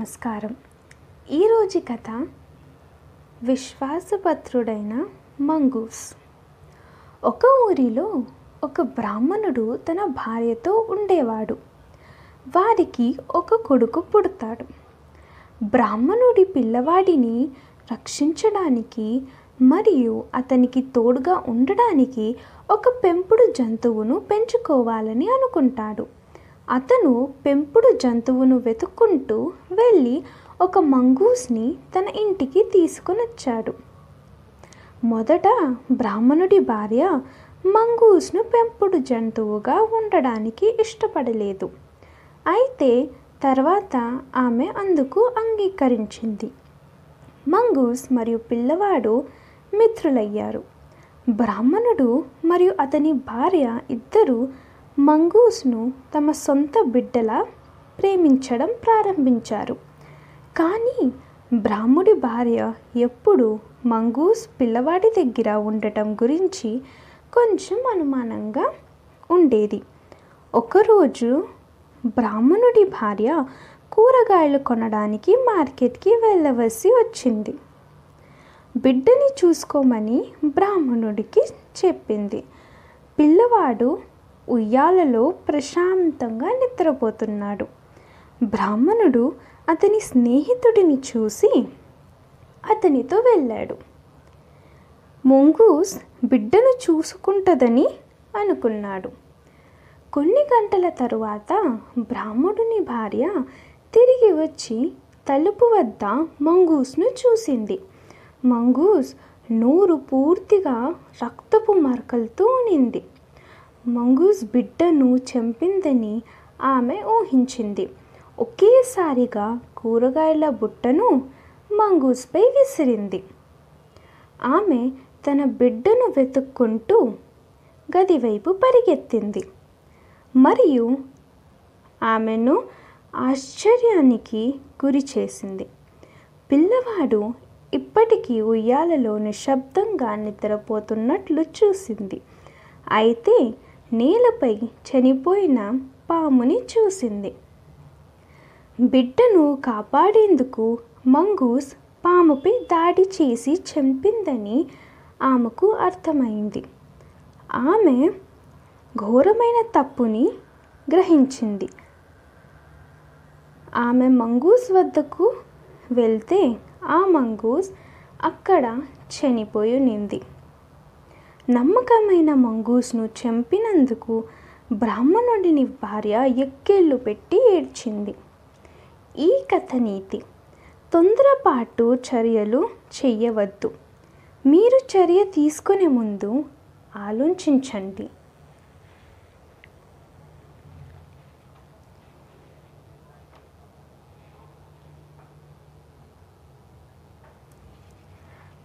నమస్కారం. ఈరోజు కథ విశ్వాసపత్రుడైన మంగూస్. ఒక ఊరిలో ఒక బ్రాహ్మణుడు తన భార్యతో ఉండేవాడు. వారికి ఒక కొడుకు పుడతాడు. బ్రాహ్మణుడి పిల్లవాడిని రక్షించడానికి మరియు అతనికి తోడుగా ఉండడానికి ఒక పెంపుడు జంతువును పెంచుకోవాలని అనుకుంటాడు. అతను పెంపుడు జంతువును వెతుక్కుంటూ వెళ్ళి ఒక మంగూస్ని తన ఇంటికి తీసుకొనొచ్చాడు మొదట బ్రాహ్మణుడి భార్య మంగూస్ను పెంపుడు జంతువుగా ఉండడానికి ఇష్టపడలేదు. అయితే తర్వాత ఆమె అందుకు అంగీకరించింది. మంగూస్ మరియు పిల్లవాడు మిత్రులయ్యారు. బ్రాహ్మణుడు మరియు అతని భార్య ఇద్దరూ మంగూస్ను తమ సొంత బిడ్డలా ప్రేమించడం ప్రారంభించారు. కానీ బ్రాహ్ముడి భార్య ఎప్పుడు మంగూస్ పిల్లవాడి దగ్గర ఉండటం గురించి కొంచెం అనుమానంగా ఉండేది. ఒకరోజు బ్రాహ్మణుడి భార్య కూరగాయలు కొనడానికి మార్కెట్కి వెళ్ళవలసి వచ్చింది. బిడ్డని చూసుకోమని బ్రాహ్మణుడికి చెప్పింది. పిల్లవాడు ఉయ్యాలలో ప్రశాంతంగా నిద్రపోతున్నాడు. బ్రాహ్మణుడు అతని స్నేహితుడిని చూసి అతనితో వెళ్ళాడు. మొంగూస్ బిడ్డను చూసుకుంటుందని అనుకున్నాడు. కొన్ని గంటల తరువాత బ్రాహ్మణుని భార్య తిరిగి వచ్చి తలుపు వద్ద మంగూస్ను చూసింది. మంగూస్ నోరు పూర్తిగా రక్తపు మరకలతో ఉనింది. మంగూస్ బిడ్డను చంపిందని ఆమె ఊహించింది. ఒకేసారిగా కూరగాయల బుట్టను మంగూస్పై విసిరింది. ఆమె తన బిడ్డను వెతుక్కుంటూ గది వైపు పరిగెత్తింది. మరియు ఆమెను ఆశ్చర్యానికి గురి చేసింది. పిల్లవాడు ఇప్పటికీ ఉయ్యాలలో నిశ్శబ్దంగా నిద్రపోతున్నట్లు చూసింది. అయితే నేలపై చనిపోయిన పాముని చూసింది. బిడ్డను కాపాడేందుకు మంగూస్ పాముపై దాడి చేసి చంపిందని ఆమెకు అర్థమైంది. ఆమె ఘోరమైన తప్పుని గ్రహించింది. ఆమె మంగూస్ వద్దకు వెళ్తే ఆ మంగూస్ అక్కడ చనిపోయినింది నమ్మకమైన మంగూస్ను చంపినందుకు బ్రాహ్మణుడిని భార్య ఎక్కేళ్ళు పెట్టి ఏడ్చింది. ఈ కథ నీతి తొందరపాటు చర్యలు చెయ్యవద్దు. మీరు చర్య తీసుకునే ముందు ఆలోచించండి.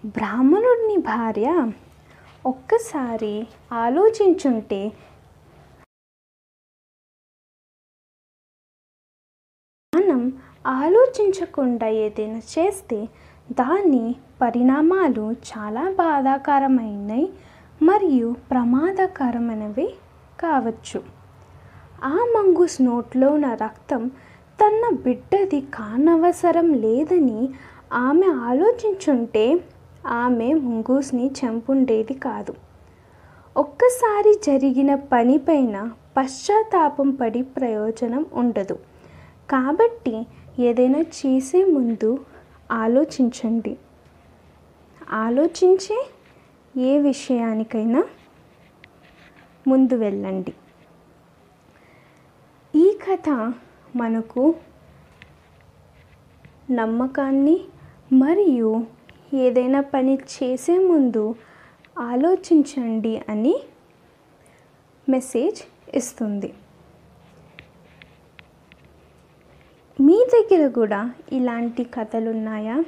బ్రాహ్మణుడిని భార్య ఒక్కసారి ఆలోచించుంటే ఆలోచించకుండా ఏదైనా చేస్తే దాని పరిణామాలు చాలా బాధాకరమైనవి మరియు ప్రమాదకరమైనవి కావచ్చు. ఆ మంగూస్ నోట్లో ఉన్న రక్తం తన బిడ్డది కానవసరం లేదని ఆమె ఆలోచించుంటే ఆమె ముంగూస్ని చంపుండేది కాదు. ఒక్కసారి జరిగిన పనిపైన పశ్చాత్తాపం పడి ప్రయోజనం ఉండదు. కాబట్టి ఏదైనా చేసే ముందు ఆలోచించండి. ఆలోచించే ఏ విషయానికైనా ముందు వెళ్ళండి. ఈ కథ మనకు నమ్మకాన్ని మరియు ఏదైనా పని చేసే ముందు ఆలోచించండి అని మెసేజ్ ఇస్తుంది. మీ దగ్గర కూడా ఇలాంటి కథలు ఉన్నాయా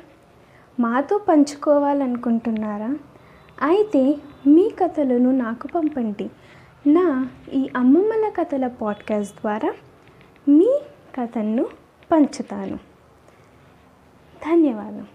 మాతో పంచుకోవాలనుకుంటున్నారా? అయితే మీ కథలను నాకు పంపండి. నా ఈ అమ్మమ్మల కథల పాడ్కాస్ట్ ద్వారా మీ కథను పంచుతాను. ధన్యవాదం.